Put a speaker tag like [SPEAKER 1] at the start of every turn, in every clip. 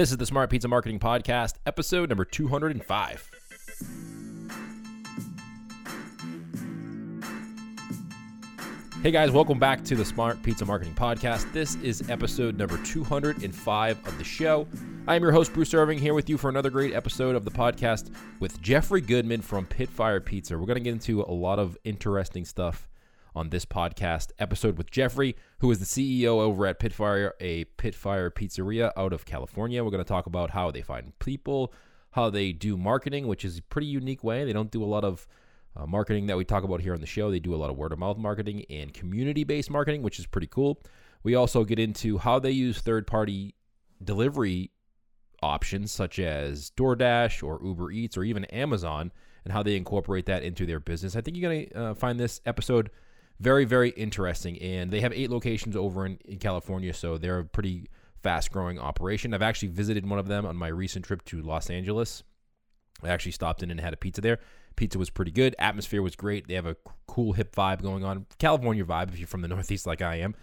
[SPEAKER 1] This is the Smart Pizza Marketing Podcast, episode number 205. Hey guys, welcome back to the Smart Pizza Marketing Podcast. This is episode number 205 of the show. I am your host, Bruce Irving, here with you for another great episode of the podcast with Jeffrey Goodman from Pitfire Pizza. We're going to get into a lot of interesting stuff on this podcast episode with Jeffrey, who is the CEO over at Pitfire, a Pitfire pizzeria out of California. We're going to talk about how they find people, how they do marketing, which is a pretty unique way. They don't do a lot of uh, marketing that we talk about here on the show. They do a lot of word of mouth marketing and community based marketing, which is pretty cool. We also get into how they use third party delivery options such as DoorDash or Uber Eats or even Amazon and how they incorporate that into their business. I think you're going to uh, find this episode very, very interesting. And they have eight locations over in, in California, so they're a pretty fast growing operation. I've actually visited one of them on my recent trip to Los Angeles. I actually stopped in and had a pizza there. Pizza was pretty good. Atmosphere was great. They have a cool hip vibe going on. California vibe if you're from the Northeast like I am.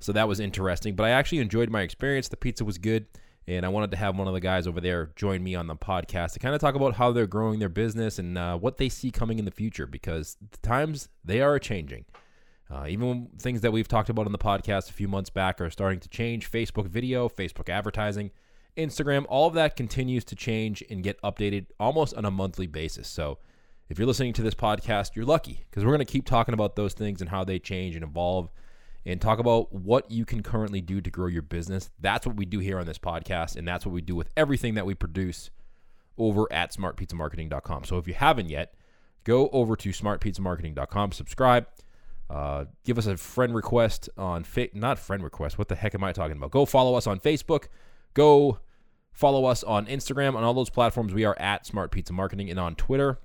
[SPEAKER 1] So that was interesting. But I actually enjoyed my experience. The pizza was good. And I wanted to have one of the guys over there join me on the podcast to kind of talk about how they're growing their business and uh, what they see coming in the future because the times they are changing. Uh, even things that we've talked about on the podcast a few months back are starting to change. Facebook video, Facebook advertising, Instagram, all of that continues to change and get updated almost on a monthly basis. So if you're listening to this podcast, you're lucky because we're going to keep talking about those things and how they change and evolve and talk about what you can currently do to grow your business. That's what we do here on this podcast, and that's what we do with everything that we produce over at smartpizzamarketing.com. So if you haven't yet, go over to smartpizzamarketing.com, subscribe, uh, give us a friend request on fa- not friend request. What the heck am I talking about? Go follow us on Facebook. Go follow us on Instagram on all those platforms. We are at Smart Pizza Marketing and on Twitter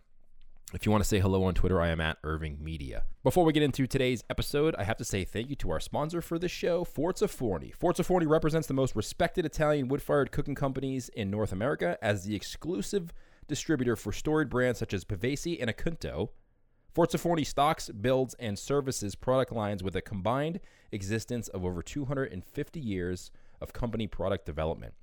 [SPEAKER 1] if you want to say hello on Twitter, I am at Irving Media. Before we get into today's episode, I have to say thank you to our sponsor for this show, Forza Forni. Forza Forni represents the most respected Italian wood-fired cooking companies in North America as the exclusive distributor for storied brands such as Pavesi and Acunto. Forza Forni stocks, builds, and services product lines with a combined existence of over 250 years of company product development.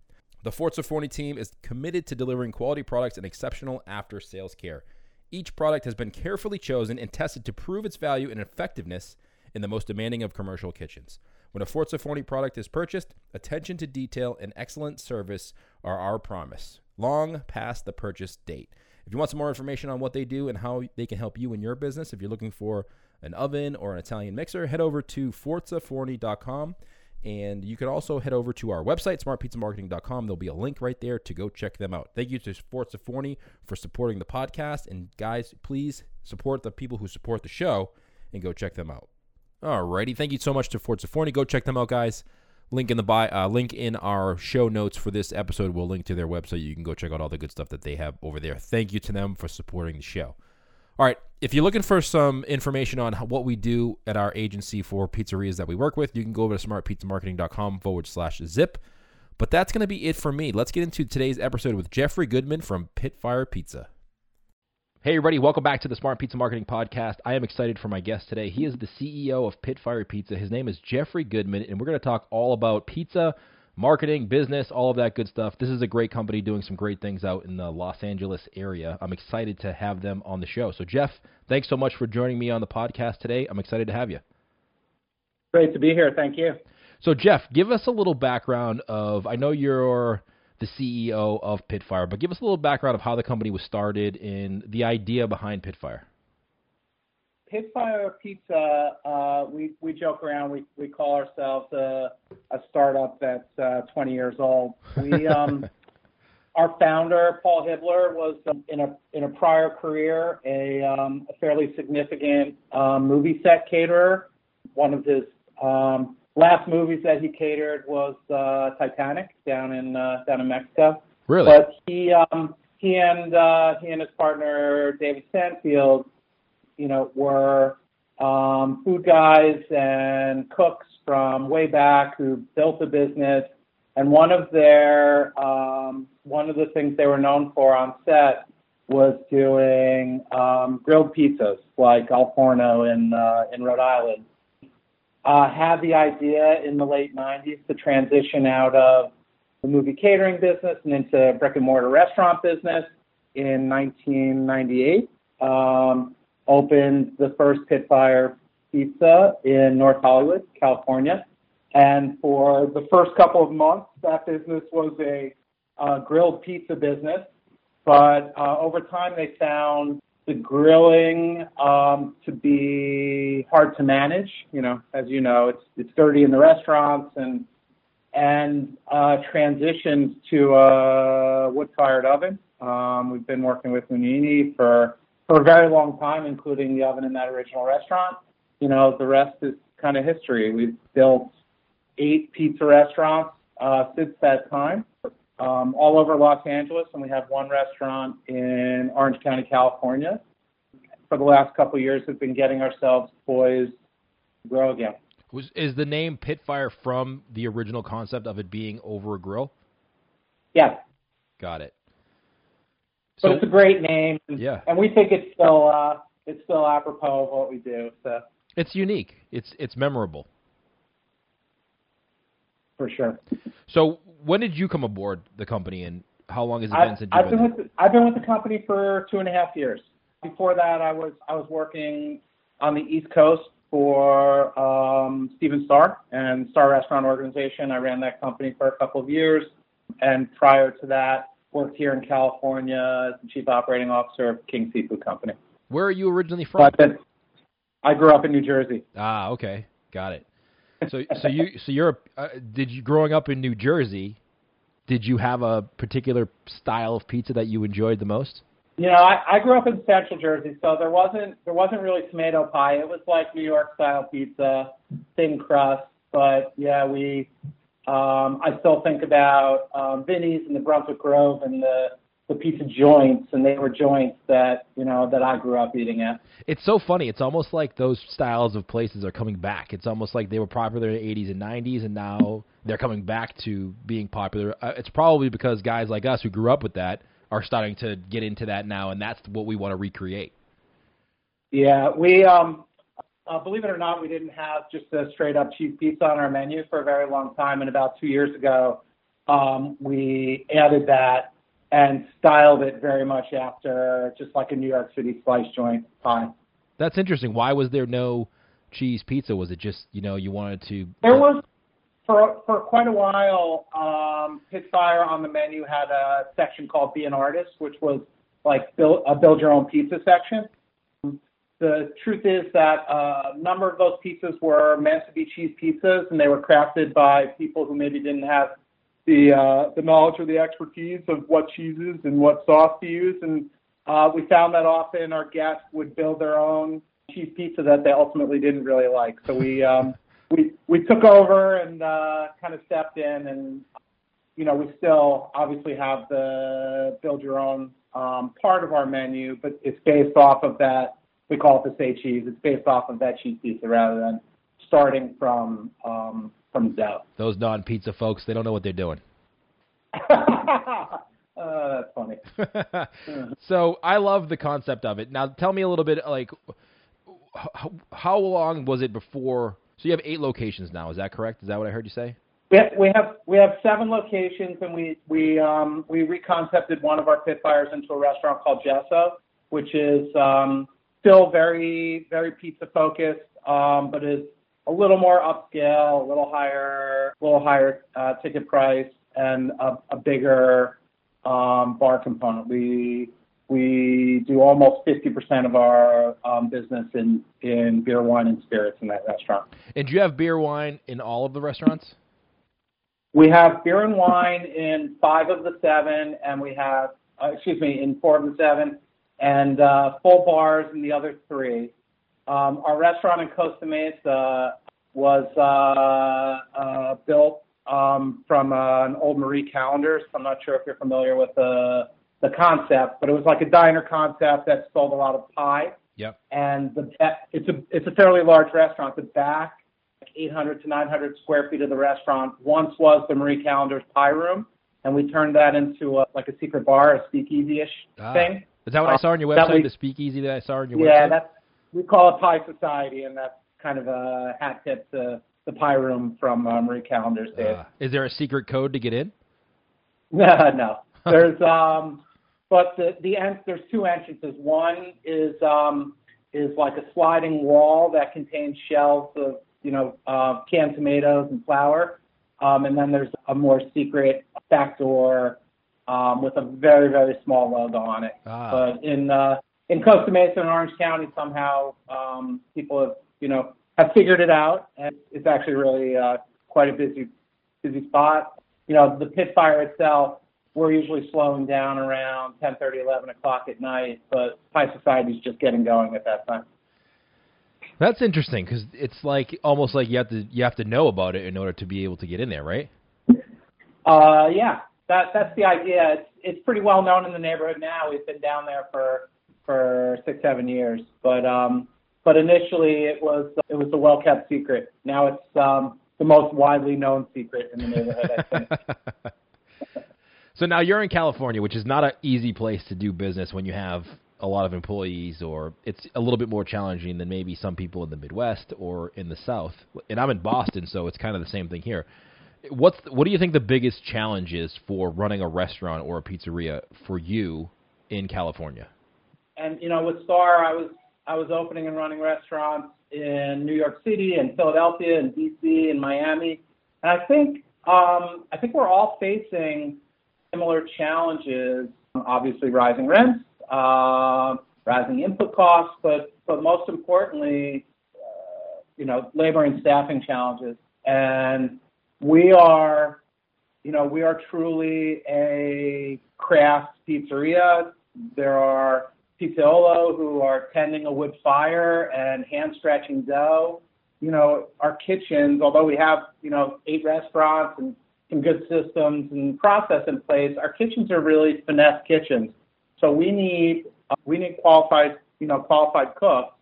[SPEAKER 1] The Forza Forni team is committed to delivering quality products and exceptional after-sales care. Each product has been carefully chosen and tested to prove its value and effectiveness in the most demanding of commercial kitchens. When a Forza Forni product is purchased, attention to detail and excellent service are our promise, long past the purchase date. If you want some more information on what they do and how they can help you in your business, if you're looking for an oven or an Italian mixer, head over to forzaforni.com and you can also head over to our website, smartpizzamarketing.com. There'll be a link right there to go check them out. Thank you to Forza Forni for supporting the podcast. And guys, please support the people who support the show and go check them out. Alrighty. Thank you so much to Forza Forni. Go check them out, guys. Link in the bio, uh, link in our show notes for this episode. We'll link to their website. You can go check out all the good stuff that they have over there. Thank you to them for supporting the show. All right. If you're looking for some information on what we do at our agency for pizzerias that we work with, you can go over to smartpizzamarketing.com forward slash zip. But that's going to be it for me. Let's get into today's episode with Jeffrey Goodman from Pitfire Pizza. Hey, everybody, welcome back to the Smart Pizza Marketing Podcast. I am excited for my guest today. He is the CEO of Pitfire Pizza. His name is Jeffrey Goodman, and we're going to talk all about pizza, marketing, business, all of that good stuff. This is a great company doing some great things out in the Los Angeles area. I'm excited to have them on the show. So, Jeff, thanks so much for joining me on the podcast today. I'm excited to have you.
[SPEAKER 2] Great to be here. Thank you.
[SPEAKER 1] So, Jeff, give us a little background of I know you're the CEO of Pitfire, but give us a little background of how the company was started and the idea behind Pitfire.
[SPEAKER 2] Pitfire Pizza, uh, we we joke around. We we call ourselves a, a startup that's uh, 20 years old. We um, our founder Paul Hibler was um, in a in a prior career a, um, a fairly significant um, movie set caterer. One of his um, last movies that he catered was uh, Titanic down in uh, down in Mexico.
[SPEAKER 1] Really?
[SPEAKER 2] But he um, he and uh, he and his partner David Stanfield you know, were um, food guys and cooks from way back who built a business. And one of their um, one of the things they were known for on set was doing um, grilled pizzas, like Al Forno in uh, in Rhode Island. Uh, had the idea in the late '90s to transition out of the movie catering business and into brick and mortar restaurant business in 1998. Um, opened the first Pitfire Pizza in North Hollywood, California. And for the first couple of months, that business was a uh, grilled pizza business. But uh, over time, they found the grilling um, to be hard to manage. You know, as you know, it's it's dirty in the restaurants and and uh, transitioned to a wood-fired oven. Um, we've been working with Mugnaini for for a very long time, including the oven in that original restaurant. You know, the rest is kind of history. We've built eight pizza restaurants uh, since that time, um, all over Los Angeles, and we have one restaurant in Orange County, California. For the last couple of years, we've been getting ourselves poised to grow again.
[SPEAKER 1] Was is the name Pitfire from the original concept of it being over a grill?
[SPEAKER 2] Yeah.
[SPEAKER 1] Got it.
[SPEAKER 2] So, but it's a great name.
[SPEAKER 1] Yeah.
[SPEAKER 2] And we think it's still uh, it's still apropos of what we do. So
[SPEAKER 1] it's unique. It's it's memorable.
[SPEAKER 2] For sure.
[SPEAKER 1] So when did you come aboard the company, and how long has it
[SPEAKER 2] I,
[SPEAKER 1] been since you've
[SPEAKER 2] I've been, been with the, I've been with the company for two and a half years. Before that, I was I was working on the East Coast for um, Stephen Starr and Starr Restaurant Organization. I ran that company for a couple of years, and prior to that, worked here in California as the chief operating officer of King Seafood Company.
[SPEAKER 1] Where are you originally from?
[SPEAKER 2] I grew up in New Jersey.
[SPEAKER 1] Ah, okay, got it. So, so you, so you're, uh, did you growing up in New Jersey? Did you have a particular style of pizza that you enjoyed the most?
[SPEAKER 2] You know, I, I grew up in Central Jersey, so there wasn't there wasn't really tomato pie. It was like New York style pizza, thin crust. But yeah, we um, I still think about um, Vinny's and the Brunswick Grove and the the pizza joints, and they were joints that you know that I grew up eating at.
[SPEAKER 1] It's so funny. It's almost like those styles of places are coming back. It's almost like they were popular in the 80s and 90s, and now they're coming back to being popular. Uh, it's probably because guys like us who grew up with that are starting to get into that now, and that's what we want to recreate.
[SPEAKER 2] Yeah, we um, uh, believe it or not, we didn't have just a straight up cheese pizza on our menu for a very long time. And about two years ago, um, we added that and styled it very much after just like a New York City slice joint pie.
[SPEAKER 1] That's interesting. Why was there no cheese pizza? Was it just you know you wanted to?
[SPEAKER 2] There was for for quite a while. Um, Pitfire on the menu had a section called "Be an Artist," which was like build a build your own pizza section the truth is that uh, a number of those pizzas were meant to be cheese pizzas, and they were crafted by people who maybe didn't have the uh, the knowledge or the expertise of what cheeses and what sauce to use. And uh, we found that often our guests would build their own cheese pizza that they ultimately didn't really like. So we um, we we took over and uh, kind of stepped in, and you know we still obviously have the build your own um, part of our menu, but it's based off of that we call it the say cheese. It's based off of that cheese pizza rather than starting from um, from dough.
[SPEAKER 1] Those non pizza folks, they don't know what they're doing.
[SPEAKER 2] uh, that's funny.
[SPEAKER 1] so I love the concept of it. Now tell me a little bit like how, how long was it before? So you have eight locations now. Is that correct? Is that what I heard you say?
[SPEAKER 2] We have, we have we have seven locations, and we we um, we reconcepted one of our Pitfires into a restaurant called Gesso, which is um, still very very pizza focused, um, but is a little more upscale, a little higher, a little higher uh, ticket price, and a, a bigger um, bar component. We we do almost 50% of our um, business in, in beer, wine, and spirits in that restaurant.
[SPEAKER 1] And do you have beer, wine in all of the restaurants?
[SPEAKER 2] We have beer and wine in five of the seven, and we have, uh, excuse me, in four of the seven, and uh, full bars in the other three. Um, our restaurant in Costa Mesa was uh, uh, built um, from uh, an old Marie Callender. So I'm not sure if you're familiar with the the concept, but it was like a diner concept that sold a lot of pie.
[SPEAKER 1] Yep.
[SPEAKER 2] And the it's a it's a fairly large restaurant. The back, like 800 to 900 square feet of the restaurant, once was the Marie Callender's pie room, and we turned that into a, like a secret bar, a speakeasy-ish
[SPEAKER 1] ah.
[SPEAKER 2] thing.
[SPEAKER 1] Is that what I saw on your website? We, the speakeasy that I saw on your
[SPEAKER 2] yeah,
[SPEAKER 1] website.
[SPEAKER 2] Yeah, that's we call it Pie Society, and that's kind of a hat tip to the pie room from uh, Marie Callender's days. Uh,
[SPEAKER 1] is there a secret code to get in?
[SPEAKER 2] No, no. There's um, but the the end, there's two entrances. One is um is like a sliding wall that contains shelves of you know uh, canned tomatoes and flour, um, and then there's a more secret back door um, with a very very small logo on it.
[SPEAKER 1] Ah.
[SPEAKER 2] But in uh, in Costa Mesa and Orange County, somehow um, people have you know have figured it out, and it's actually really uh, quite a busy busy spot. You know, the Pitfire itself, we're usually slowing down around 10:30, 11 o'clock at night, but Pie Society is just getting going at that time.
[SPEAKER 1] That's interesting because it's like almost like you have to you have to know about it in order to be able to get in there, right?
[SPEAKER 2] Uh, yeah, that that's the idea. It's it's pretty well known in the neighborhood now. We've been down there for for six seven years, but um, but initially it was it was a well kept secret. Now it's um, the most widely known secret in the neighborhood. I think.
[SPEAKER 1] So now you're in California, which is not an easy place to do business when you have a lot of employees, or it's a little bit more challenging than maybe some people in the Midwest or in the South. And I'm in Boston, so it's kind of the same thing here. What's what do you think the biggest challenge is for running a restaurant or a pizzeria for you in California?
[SPEAKER 2] And you know, with Starr, I was I was opening and running restaurants in New York City and Philadelphia and DC and Miami, and I think um, I think we're all facing similar challenges. Obviously, rising rents, uh, rising input costs, but but most importantly, uh, you know, labor and staffing challenges. And we are, you know, we are truly a craft pizzeria. There are Pizzaiolo who are tending a wood fire and hand stretching dough. You know, our kitchens, although we have, you know, eight restaurants and some good systems and process in place, our kitchens are really finesse kitchens. So we need uh, we need qualified, you know, qualified cooks.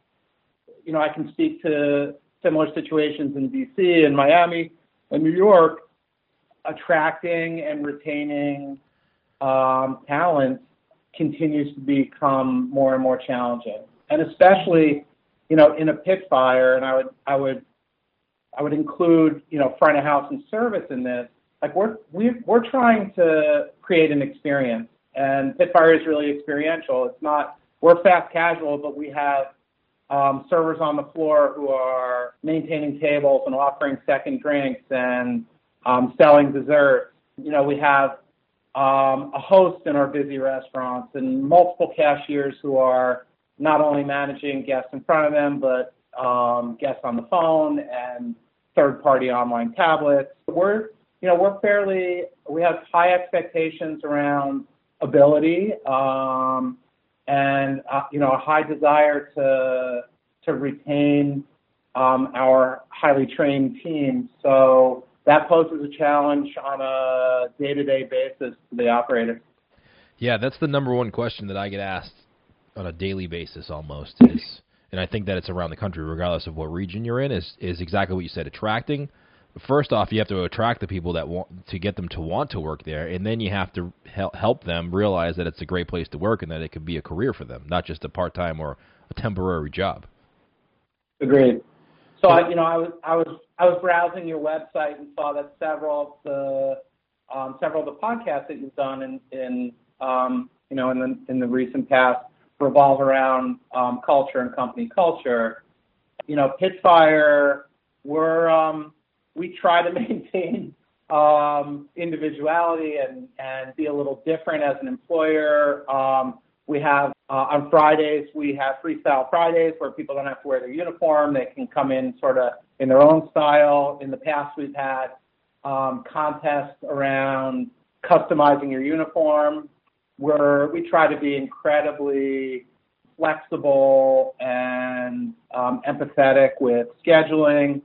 [SPEAKER 2] You know, I can speak to similar situations in DC and Miami and New York, attracting and retaining um, talent continues to become more and more challenging, and especially, you know, in a Pitfire. And I would, I would, I would include, you know, front of house and service in this. Like we're we're we're trying to create an experience, and Pitfire is really experiential. It's not we're fast casual, but we have um, servers on the floor who are maintaining tables and offering second drinks and um, selling desserts. You know, we have um, a host in our busy restaurants and multiple cashiers who are not only managing guests in front of them, but um, guests on the phone and third-party online tablets. We're, you know, we're fairly, we have high expectations around ability um, and, uh, you know, a high desire to to retain um, our highly trained team. So that poses a challenge on a day-to-day basis to the operator.
[SPEAKER 1] Yeah, that's the number one question that I get asked on a daily basis almost is and I think that it's around the country regardless of what region you're in is is exactly what you said attracting first off you have to attract the people that want to get them to want to work there and then you have to help help them realize that it's a great place to work and that it could be a career for them not just a part-time or a temporary job
[SPEAKER 2] Agreed. So I, you know, I was I was I was browsing your website and saw that several of the um, several of the podcasts that you've done in in um, you know in the in the recent past revolve around um, culture and company culture. You know, Pitfire, we're um, we try to maintain um, individuality and and be a little different as an employer. Um, we have uh, on Fridays we have Freestyle Fridays where people don't have to wear their uniform; they can come in sort of in their own style. In the past, we've had um, contests around customizing your uniform, where we try to be incredibly flexible and um, empathetic with scheduling.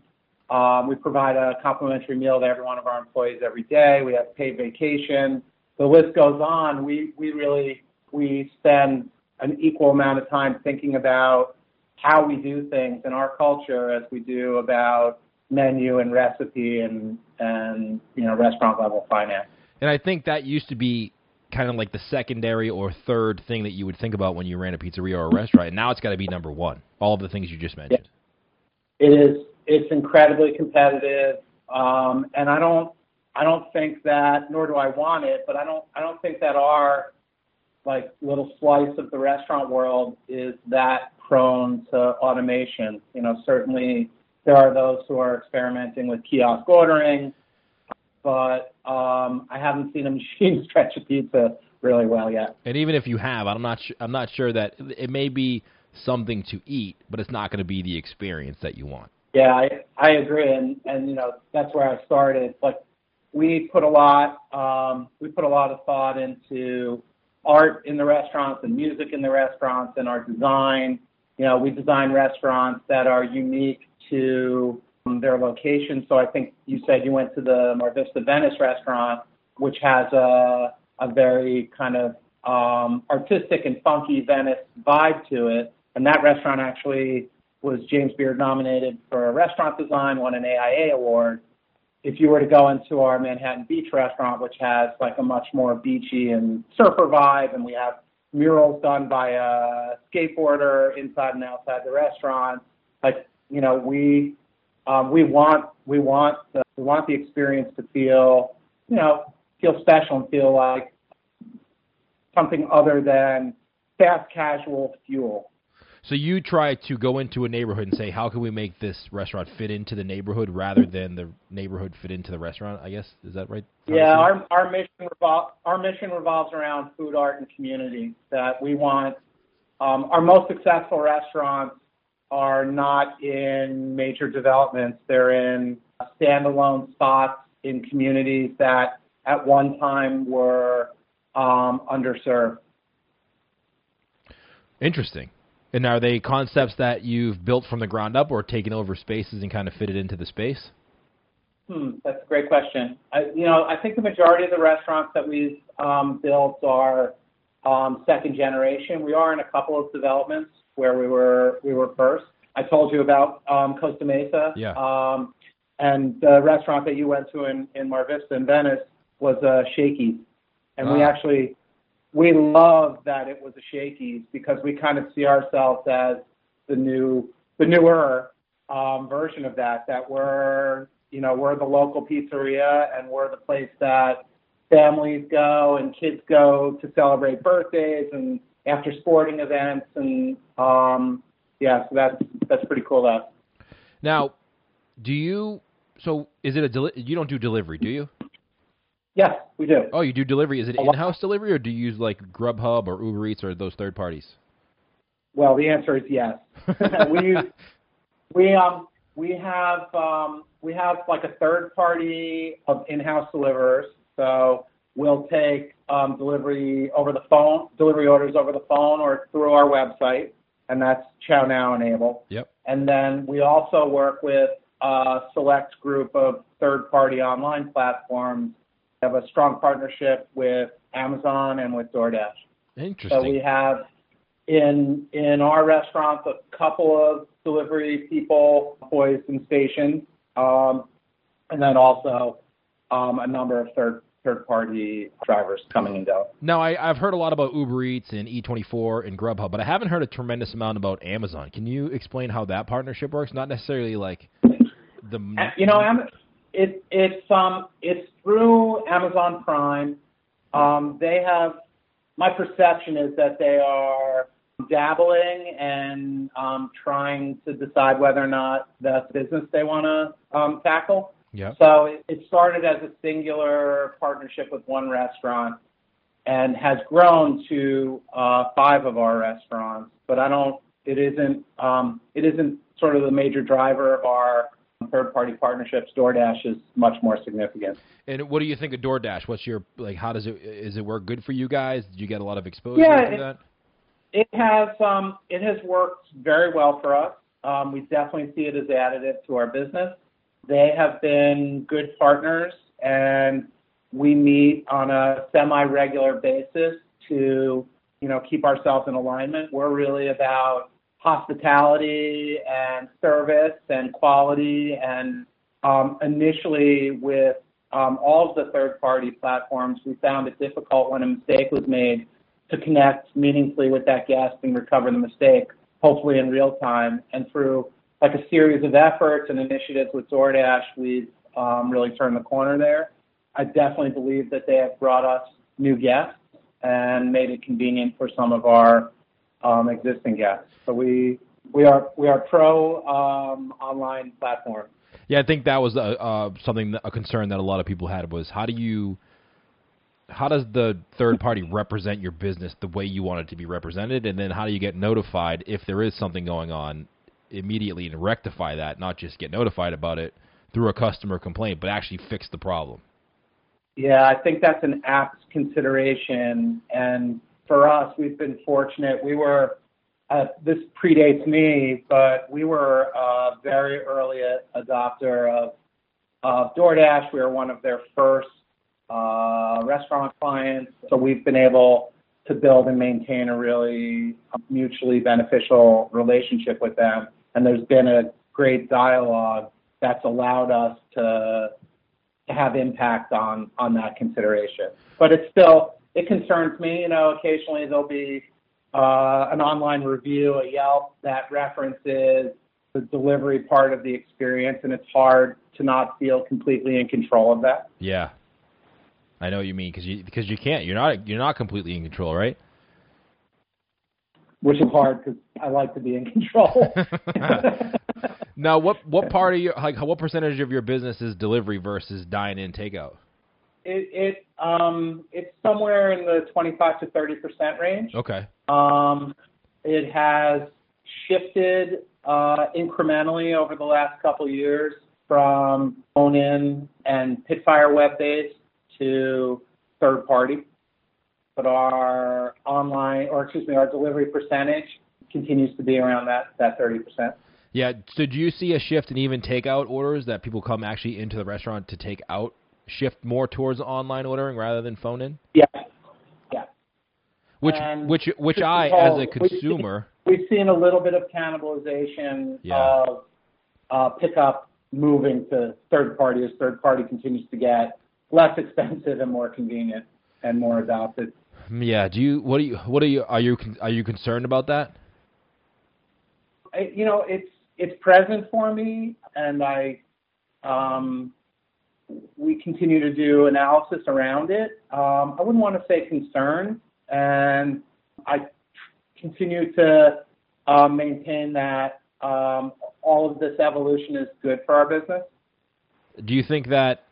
[SPEAKER 2] Um, we provide a complimentary meal to every one of our employees every day. We have paid vacation. The list goes on. We we really we spend an equal amount of time thinking about how we do things in our culture as we do about menu and recipe and and you know restaurant level finance.
[SPEAKER 1] And I think that used to be kind of like the secondary or third thing that you would think about when you ran a pizzeria or a restaurant. And now it's got to be number one. All of the things you just mentioned.
[SPEAKER 2] It is. It's incredibly competitive, um, and I don't. I don't think that, nor do I want it, but I don't I don't think that our like little slice of the restaurant world is that prone to automation. You know, certainly there are those who are experimenting with kiosk ordering, but um, I haven't seen a machine stretch a pizza really well yet.
[SPEAKER 1] And even if you have, I'm not I'm not sure that it may be something to eat, but it's not going to be the experience that you want.
[SPEAKER 2] Yeah, I I agree, and and you know that's where I started. But we put a lot um, we put a lot of thought into art in the restaurants and music in the restaurants and our design. You know, we design restaurants that are unique to um, their location. So I think you said you went to the Mar Vista Venice restaurant, which has a a very kind of um, artistic and funky Venice vibe to it. And that restaurant actually was James Beard nominated for a restaurant design, won an AIA award. If you were to go into our Manhattan Beach restaurant, which has like a much more beachy and surfer vibe, and we have murals done by a skateboarder inside and outside the restaurant, like you know, we um, we want we want the, we want the experience to feel you know feel special and feel like something other than fast casual fuel.
[SPEAKER 1] So you try to go into a neighborhood and say, how can we make this restaurant fit into the neighborhood rather than the neighborhood fit into the restaurant? I guess is that right?
[SPEAKER 2] Yeah, our our mission revol- our mission revolves around food, art, and community. That we want um, our most successful restaurants are not in major developments. They're in standalone spots in communities that at one time were um, underserved.
[SPEAKER 1] Interesting. And are they concepts that you've built from the ground up or taken over spaces and kind of fitted into the space?
[SPEAKER 2] Hmm, that's a great question. I, you know, I think the majority of the restaurants that we've um, built are um, second generation. We are in a couple of developments where we were we were first. I told you about um, Costa Mesa.
[SPEAKER 1] Yeah.
[SPEAKER 2] Um, and the restaurant that you went to in, in Mar Vista in Venice was uh, Shakey's. And we
[SPEAKER 1] Ah.
[SPEAKER 2] actually we love that it was a Shakey's because we kind of see ourselves as the new the newer um, version of that. That we're you know we're the local pizzeria and we're the place that families go and kids go to celebrate birthdays and after sporting events and um, yeah, so that's that's pretty cool. That
[SPEAKER 1] Now, do you? So is it a deli- you don't do delivery, do you?
[SPEAKER 2] Yes, we do.
[SPEAKER 1] Oh, you do delivery. Is it in-house delivery or do you use like Grubhub or Uber Eats or those third parties?
[SPEAKER 2] Well, the answer is yes. we use we um we have um we have like a third party of in-house deliverers. So we'll take um, delivery over the phone, delivery orders over the phone or through our website, and that's ChowNow enabled.
[SPEAKER 1] Yep.
[SPEAKER 2] And then we also work with a select group of third-party online platforms. Have a strong partnership with Amazon and with DoorDash.
[SPEAKER 1] Interesting.
[SPEAKER 2] So we have in in our restaurants a couple of delivery people, employees and stations, um, and then also um, a number of third third party drivers coming and going.
[SPEAKER 1] Now, I, I've heard a lot about Uber Eats and Eat24 and Grubhub, but I haven't heard a tremendous amount about Amazon. Can you explain how that partnership works? Not necessarily like the.
[SPEAKER 2] You know, Am- it, it's um it's through Amazon Prime. Um, they have my perception is that they are dabbling and um, trying to decide whether or not that's business they want to um, tackle.
[SPEAKER 1] Yeah.
[SPEAKER 2] So it, it started as a singular partnership with one restaurant and has grown to uh, five of our restaurants. But I don't. It isn't. Um, it isn't sort of the major driver of our third-party partnerships. DoorDash is much more significant.
[SPEAKER 1] And what do you think of DoorDash? What's your like? How does it? Is it work good for you guys? Did you get a lot of exposure
[SPEAKER 2] Yeah,
[SPEAKER 1] to
[SPEAKER 2] it-
[SPEAKER 1] that?
[SPEAKER 2] It has um, it has worked very well for us. Um, we definitely see it as additive to our business. They have been good partners, and we meet on a semi-regular basis to you know keep ourselves in alignment. We're really about hospitality and service and quality, and um, initially with um, all of the third-party platforms, we found it difficult when a mistake was made to connect meaningfully with that guest and recover the mistake, hopefully in real time. And through like a series of efforts and initiatives with DoorDash, we've um, really turned the corner there. I definitely believe that they have brought us new guests and made it convenient for some of our um, existing guests. So we we are we are pro um, online platform.
[SPEAKER 1] Yeah, I think that was a, uh, something a concern that a lot of people had was how do you how does the third party represent your business the way you want it to be represented, and then how do you get notified if there is something going on immediately and rectify that, not just get notified about it through a customer complaint, but actually fix the problem?
[SPEAKER 2] Yeah, I think that's an apt consideration, and for us, we've been fortunate. We were uh, this predates me, but we were a very early adopter of, of DoorDash. We were one of their first uh, restaurant clients. So we've been able to build and maintain a really mutually beneficial relationship with them. And there's been a great dialogue that's allowed us to, to have impact on, on that consideration. But it's still, it concerns me, you know, occasionally there'll be uh, an online review, a Yelp that references the delivery part of the experience, and it's hard to not feel completely in control of that.
[SPEAKER 1] Yeah, I know what you mean because you because you can't. You're not you're not completely in control, right?
[SPEAKER 2] Which is hard because I like to be in control.
[SPEAKER 1] now, what what part of your like what percentage of your business is delivery versus dine in takeout?
[SPEAKER 2] It it um it's somewhere in the twenty five to thirty percent range.
[SPEAKER 1] Okay.
[SPEAKER 2] Um, it has shifted uh, incrementally over the last couple years from phone in and Pitfire web based to third party, but our online, or excuse me, our delivery percentage continues to be around that that 30%.
[SPEAKER 1] Yeah. So do you see a shift in even takeout orders that people come actually into the restaurant to take out shift more towards online ordering rather than phone in?
[SPEAKER 2] Yeah. Yeah.
[SPEAKER 1] Which and which which I as a consumer
[SPEAKER 2] we've seen, we've seen, a little bit of cannibalization yeah. of uh, pickup moving to third party as third party continues to get less expensive and more convenient and more adopted.
[SPEAKER 1] Yeah. Do you? What are you? What are you? Are you? Are you concerned about that?
[SPEAKER 2] I, you know, it's it's present for me, and I, um, we continue to do analysis around it. Um, I wouldn't want to say concern, and I continue to uh, maintain that um, all of this evolution is good for our business.
[SPEAKER 1] Do you think that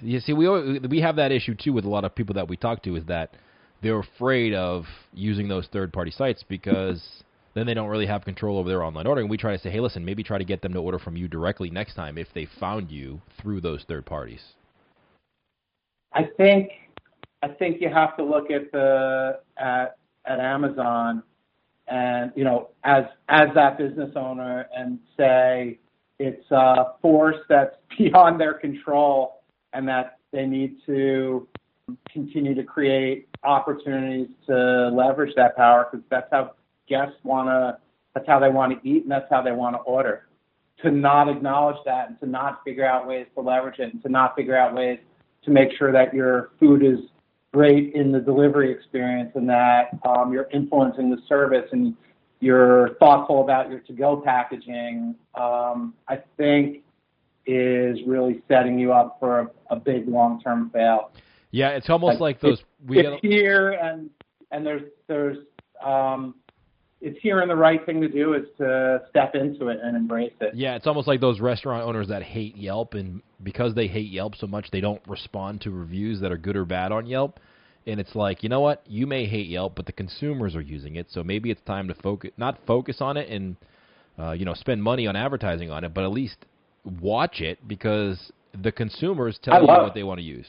[SPEAKER 1] you see, we we have that issue too with a lot of people that we talk to is that they're afraid of using those third party sites because then they don't really have control over their online ordering. We try to say, hey, listen, maybe try to get them to order from you directly next time if they found you through those third parties.
[SPEAKER 2] I think I think you have to look at the at at Amazon and you know as as that business owner and say it's a force that's beyond their control and that they need to continue to create opportunities to leverage that power because that's how guests want to, that's how they want to eat and that's how they want to order. To not acknowledge that and to not figure out ways to leverage it and to not figure out ways to make sure that your food is great in the delivery experience and that um, you're influencing the service and you're thoughtful about your to-go packaging, um, I think is really setting you up for a, a big long-term fail.
[SPEAKER 1] Yeah, it's almost like, like those.
[SPEAKER 2] It's, we it's here, and and there's there's um, it's here, and the right thing to do is to step into it and embrace it.
[SPEAKER 1] Yeah, it's almost like those restaurant owners that hate Yelp, and because they hate Yelp so much, they don't respond to reviews that are good or bad on Yelp. And it's like, you know what? You may hate Yelp, but the consumers are using it, so maybe it's time to focus, not focus on it and uh, you know spend money on advertising on it, but at least watch it because the consumers tell you what they want to use.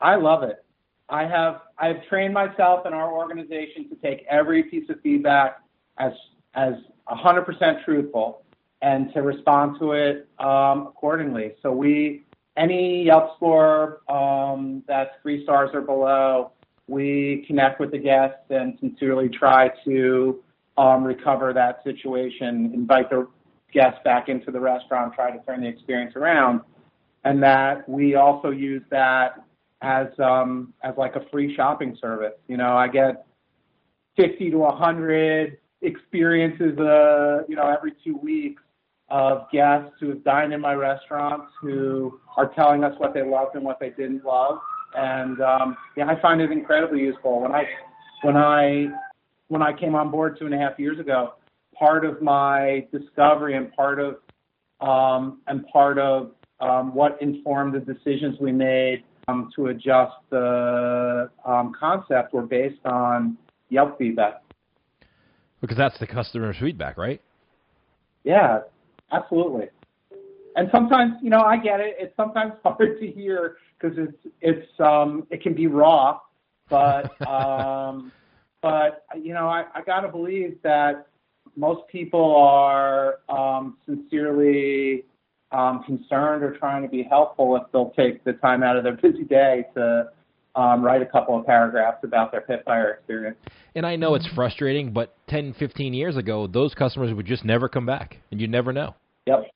[SPEAKER 2] I love it. I have I've trained myself and our organization to take every piece of feedback as as 100% truthful and to respond to it um, accordingly. So we any Yelp score um, that's three stars or below, we connect with the guests and sincerely try to um, recover that situation, invite the guests back into the restaurant, try to turn the experience around, and that we also use that as um, as like a free shopping service. You know, I get 50 to 100 experiences, uh, you know, every two weeks of guests who have dined in my restaurants who are telling us what they loved and what they didn't love. And um, yeah, I find it incredibly useful. When I when I when I came on board two and a half years ago, part of my discovery and part of um, and part of um, what informed the decisions we made um, to adjust the um, concept were based on Yelp feedback.
[SPEAKER 1] Because that's the customer's feedback, right?
[SPEAKER 2] Yeah, absolutely. And sometimes, you know, I get it. It's sometimes hard to hear because it's it's um, it can be raw, but um, but you know, I, I got to believe that most people are um, sincerely um, concerned or trying to be helpful if they'll take the time out of their busy day to um, write a couple of paragraphs about their Pitfire experience.
[SPEAKER 1] And I know it's frustrating, but 10, 15 years ago, those customers would just never come back, and you never know.
[SPEAKER 2] Yep.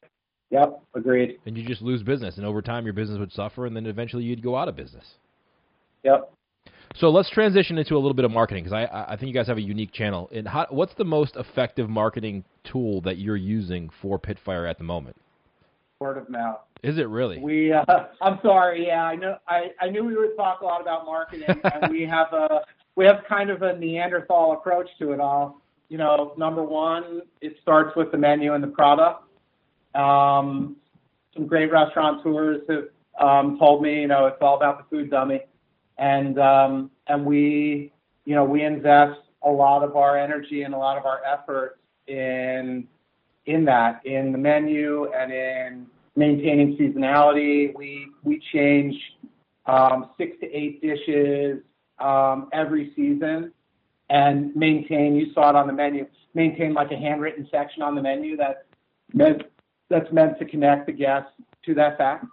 [SPEAKER 2] Yep. Agreed.
[SPEAKER 1] And you just lose business, and over time, your business would suffer, and then eventually you'd go out of business.
[SPEAKER 2] Yep.
[SPEAKER 1] So let's transition into a little bit of marketing because I, I think you guys have a unique channel. And how, what's the most effective marketing tool that you're using for Pitfire at the moment?
[SPEAKER 2] Word of mouth.
[SPEAKER 1] Is it really?
[SPEAKER 2] We, uh, I'm sorry. Yeah, I know. I, I knew we would talk a lot about marketing, and we have a we have kind of a Neanderthal approach to it all. You know, number one, it starts with the menu and the product. Um, some great restaurateurs have um, told me, you know, it's all about the food dummy and um, and we you know we invest a lot of our energy and a lot of our effort in in that in the menu and in maintaining seasonality. We we change um, six to eight dishes um, every season and maintain. You saw it on the menu. Maintain like a handwritten section on the menu that meant that's meant to connect the guests to that fact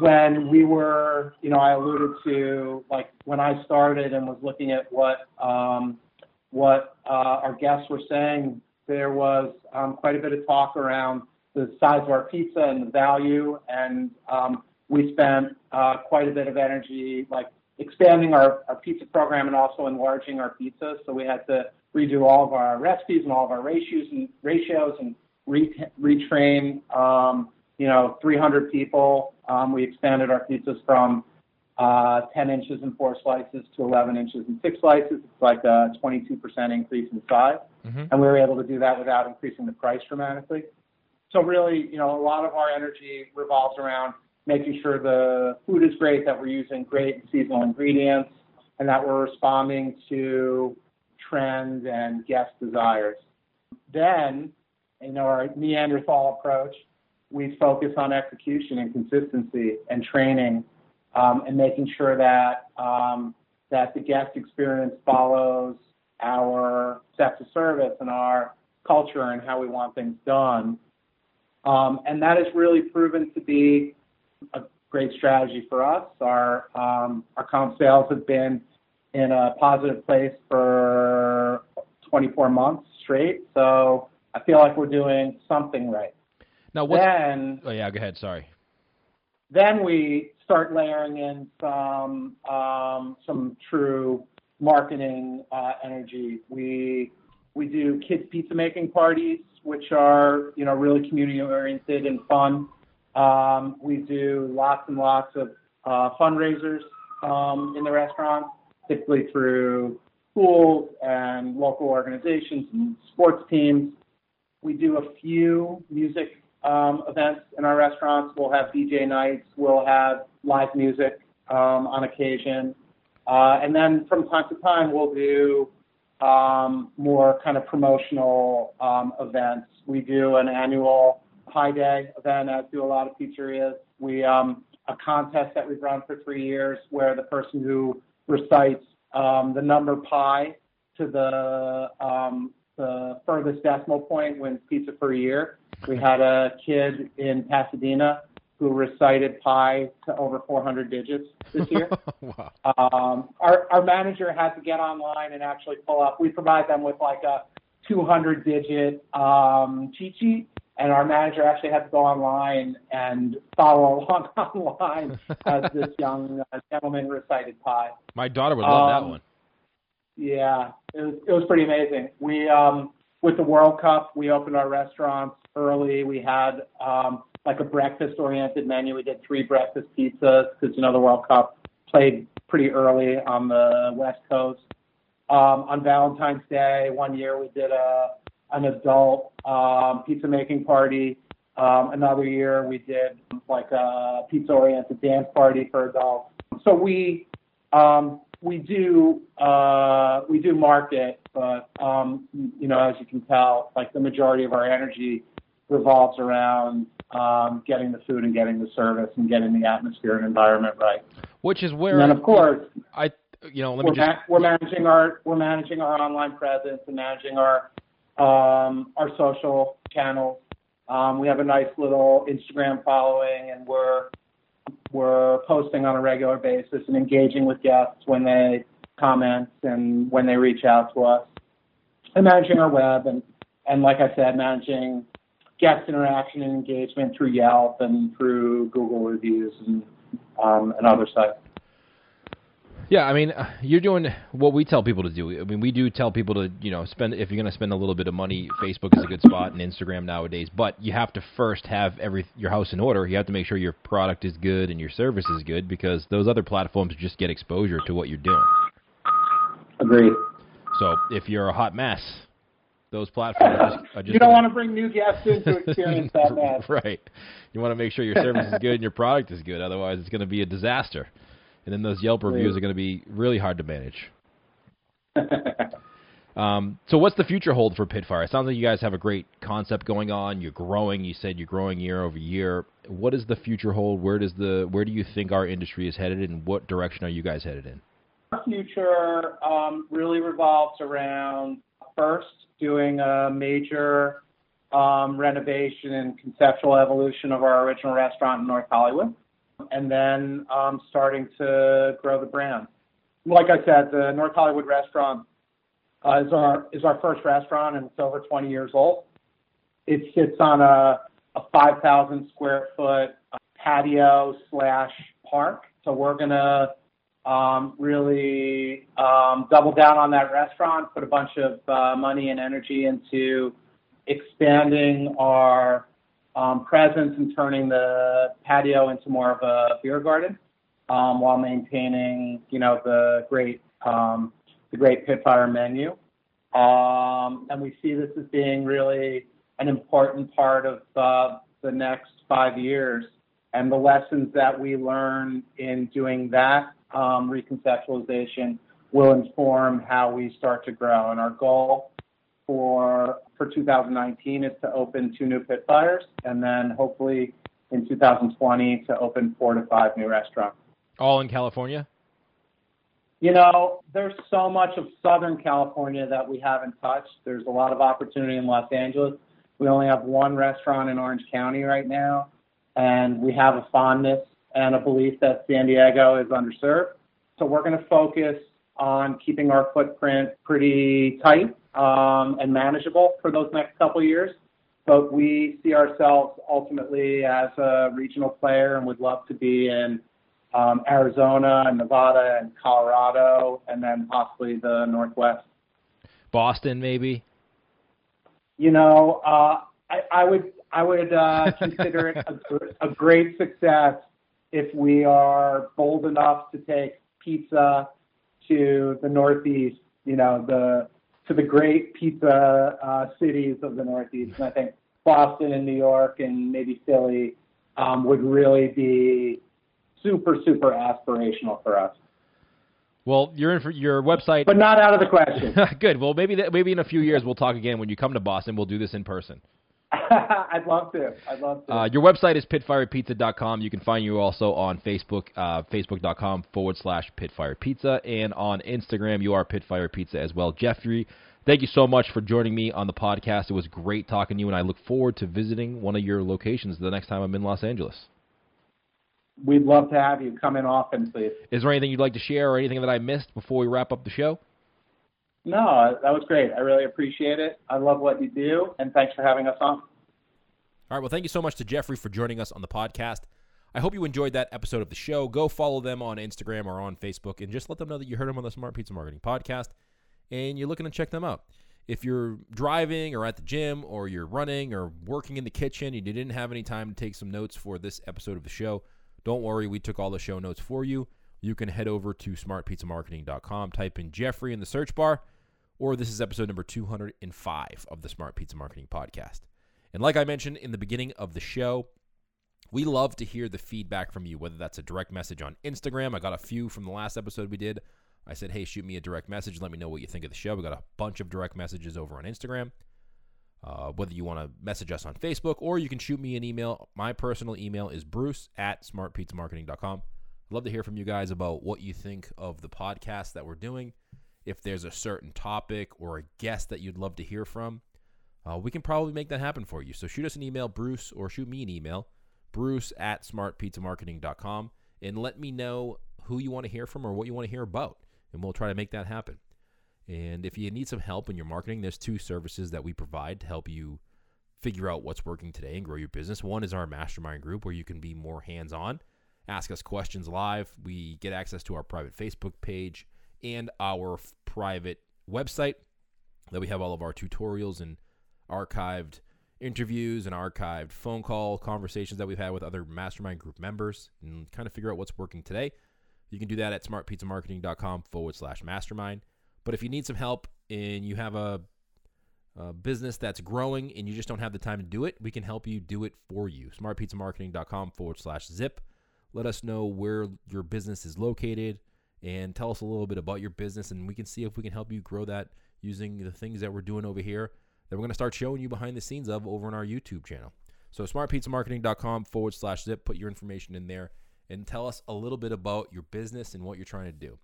[SPEAKER 2] when we were, you know, I alluded to like when I started and was looking at what um, what uh, our guests were saying, there was um, quite a bit of talk around the size of our pizza and the value, and um, we spent uh, quite a bit of energy like expanding our, our pizza program and also enlarging our pizzas. So we had to redo all of our recipes and all of our ratios and ratios and re- retrain um, you know, 300 people. Um, we expanded our pizzas from uh, 10 inches and four slices to 11 inches and six slices. It's like a 22% increase in size. Mm-hmm. And we were able to do that without increasing the price dramatically. So really, you know, a lot of our energy revolves around making sure the food is great, that we're using great seasonal ingredients, and that we're responding to trends and guest desires. Then, know, our Neanderthal approach we focus on execution and consistency and training um, and making sure that um, that the guest experience follows our steps of service and our culture and how we want things done. Um, and that has really proven to be a great strategy for us. Our um, our comp sales have been in a positive place for 24 months straight. So I feel like we're doing something right.
[SPEAKER 1] Now, then, oh yeah, go ahead. Sorry.
[SPEAKER 2] Then we start layering in some um, some true marketing uh, energy. We we do kids pizza making parties, which are you know really community oriented and fun. Um, we do lots and lots of uh, fundraisers um, in the restaurant, typically through schools and local organizations and sports teams. We do a few music um, events in our restaurants. We'll have DJ nights. We'll have live music um, on occasion. Uh, and then from time to time, we'll do um, more kind of promotional um, events. We do an annual Pi Day event, as do a lot of pizzerias. We um, a contest that we've run for three years, where the person who recites um, the number pi to the um, the furthest decimal point wins pizza for a year. We had a kid in Pasadena who recited pi to over 400 digits this year. wow. um, our, our manager had to get online and actually pull up. We provide them with like a 200 digit um, cheat sheet, and our manager actually had to go online and follow along online as this young uh, gentleman recited pi.
[SPEAKER 1] My daughter would love um, that one.
[SPEAKER 2] Yeah, it was, it was pretty amazing. We um, with the World Cup, we opened our restaurants early. We had um, like a breakfast oriented menu. We did three breakfast pizzas because you know the World Cup played pretty early on the West Coast. Um, on Valentine's Day, one year we did a an adult um, pizza making party. Um, another year we did like a pizza oriented dance party for adults. So we um, we do uh, we do market, but um, you know as you can tell, like the majority of our energy revolves around um, getting the food and getting the service and getting the atmosphere and environment right.
[SPEAKER 1] Which is where,
[SPEAKER 2] and of course,
[SPEAKER 1] I you know let me
[SPEAKER 2] we're,
[SPEAKER 1] just
[SPEAKER 2] ma- we're managing our we're managing our online presence and managing our um, our social channels. Um, we have a nice little Instagram following, and we're we're posting on a regular basis and engaging with guests when they comment and when they reach out to us, and managing our web and and like I said, managing guest interaction and engagement through Yelp and through Google reviews and um, and other sites.
[SPEAKER 1] Yeah, I mean, uh, you're doing what we tell people to do. I mean, we do tell people to, you know, spend if you're going to spend a little bit of money, Facebook is a good spot and Instagram nowadays, but you have to first have every your house in order. You have to make sure your product is good and your service is good because those other platforms just get exposure to what you're doing.
[SPEAKER 2] Agreed.
[SPEAKER 1] So, if you're a hot mess, those platforms are just, are just
[SPEAKER 2] you don't want to bring new guests in to experience that mess.
[SPEAKER 1] right. You want to make sure your service is good and your product is good. Otherwise, it's going to be a disaster. And then those Yelp reviews are going to be really hard to manage. um, so, what's the future hold for Pitfire? It sounds like you guys have a great concept going on. You're growing. You said you're growing year over year. What is the future hold? Where does the where do you think our industry is headed, and what direction are you guys headed in?
[SPEAKER 2] Our future um, really revolves around first doing a major um, renovation and conceptual evolution of our original restaurant in North Hollywood, and then um, starting to grow the brand. Like I said, the North Hollywood restaurant uh, is our is our first restaurant, and it's over 20 years old. It sits on a, a 5,000 square foot patio slash park, so we're gonna um, really um, double down on that restaurant, put a bunch of uh, money and energy into expanding our um, presence and turning the patio into more of a beer garden, um, while maintaining, you know, the great um, the great Pitfire menu. Um, and we see this as being really an important part of uh, the next five years. And the lessons that we learn in doing that um, reconceptualization will inform how we start to grow. And our goal for for 2019 is to open two new Pitfires, and then hopefully in 2020 to open four to five new restaurants.
[SPEAKER 1] All in California.
[SPEAKER 2] You know, there's so much of Southern California that we haven't touched. There's a lot of opportunity in Los Angeles. We only have one restaurant in Orange County right now, and we have a fondness and a belief that San Diego is underserved. So we're going to focus on keeping our footprint pretty tight um, and manageable for those next couple of years. But we see ourselves ultimately as a regional player and would love to be in um, Arizona and Nevada and Colorado and then possibly the Northwest.
[SPEAKER 1] Boston, maybe.
[SPEAKER 2] You know, uh, I, I would I would uh, consider it a, a great success if we are bold enough to take pizza to the Northeast, you know, the to the great pizza uh, cities of the Northeast. And I think Boston and New York and maybe Philly um, would really be super, super aspirational for us.
[SPEAKER 1] Well, you're in for your website,
[SPEAKER 2] but not out of the question.
[SPEAKER 1] Good. Well, maybe that, maybe in a few years we'll talk again when you come to Boston. We'll do this in person.
[SPEAKER 2] I'd love to. I'd love to.
[SPEAKER 1] Uh, your website is pitfirepizza.com. You can find you also on Facebook, uh, facebook.com forward slash pitfirepizza. And on Instagram, you are pitfirepizza as well. Jeffrey, thank you so much for joining me on the podcast. It was great talking to you, and I look forward to visiting one of your locations the next time I'm in Los Angeles.
[SPEAKER 2] We'd love to have you come in often, please.
[SPEAKER 1] Is there anything you'd like to share or anything that I missed before we wrap up the show?
[SPEAKER 2] No, that was great. I really appreciate it. I love what you do, and thanks for having us on.
[SPEAKER 1] All right. Well, thank you so much to Jeffrey for joining us on the podcast. I hope you enjoyed that episode of the show. Go follow them on Instagram or on Facebook and just let them know that you heard them on the Smart Pizza Marketing Podcast and you're looking to check them out. if you're driving or at the gym or you're running or working in the kitchen and you didn't have any time to take some notes for this episode of the show, don't worry, we took all the show notes for you. You can head over to smartpizzamarketing.com, type in Jeffrey in the search bar, or this is episode number 205 of the Smart Pizza Marketing Podcast. And like I mentioned in the beginning of the show, we love to hear the feedback from you, whether that's a direct message on Instagram. I got a few from the last episode we did. I said, hey, shoot me a direct message. Let me know what you think of the show. We got a bunch of direct messages over on Instagram. Uh, whether you want to message us on Facebook or you can shoot me an email. My personal email is bruce at smartpizzamarketing.com. I'd love to hear from you guys about what you think of the podcast that we're doing. If there's a certain topic or a guest that you'd love to hear from, uh, we can probably make that happen for you. So shoot us an email, Bruce, or shoot me an email, bruce at smartpizzamarketing.com, and let me know who you want to hear from or what you want to hear about, and we'll try to make that happen. And if you need some help in your marketing, there's two services that we provide to help you figure out what's working today and grow your business. One is our mastermind group where you can be more hands on, ask us questions live. We get access to our private Facebook page and our private website that we have all of our tutorials and archived interviews and archived phone call conversations that we've had with other mastermind group members and kind of figure out what's working today. You can do that at smartpizzamarketing.com forward slash mastermind. But if you need some help and you have a, a, business that's growing and you just don't have the time to do it, we can help you do it for you. Smartpizzamarketing.com forward slash zip. Let us know where your business is located and tell us a little bit about your business, and we can see if we can help you grow that using the things that we're doing over here that we're going to start showing you behind the scenes of over on our YouTube channel. So, smartpizzamarketing.com forward slash zip, put your information in there and tell us a little bit about your business and what you're trying to do.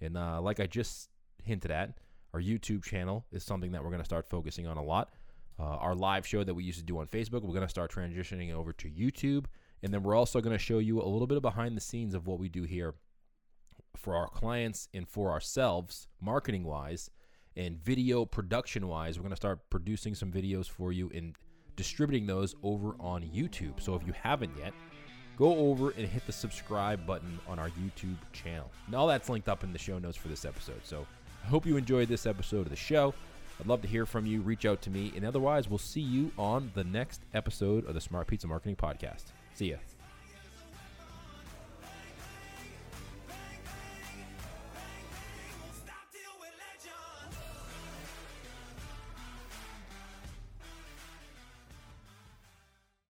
[SPEAKER 1] And uh, like I just hinted at, our YouTube channel is something that we're going to start focusing on a lot. Uh, our live show that we used to do on Facebook, we're going to start transitioning over to YouTube. And then we're also going to show you a little bit of behind the scenes of what we do here for our clients and for ourselves, marketing wise and video production wise. We're going to start producing some videos for you and distributing those over on YouTube. So if you haven't yet, go over and hit the subscribe button on our YouTube channel. And all that's linked up in the show notes for this episode. So I hope you enjoyed this episode of the show. I'd love to hear from you. Reach out to me. And otherwise, we'll see you on the next episode of the Smart Pizza Marketing Podcast. See ya.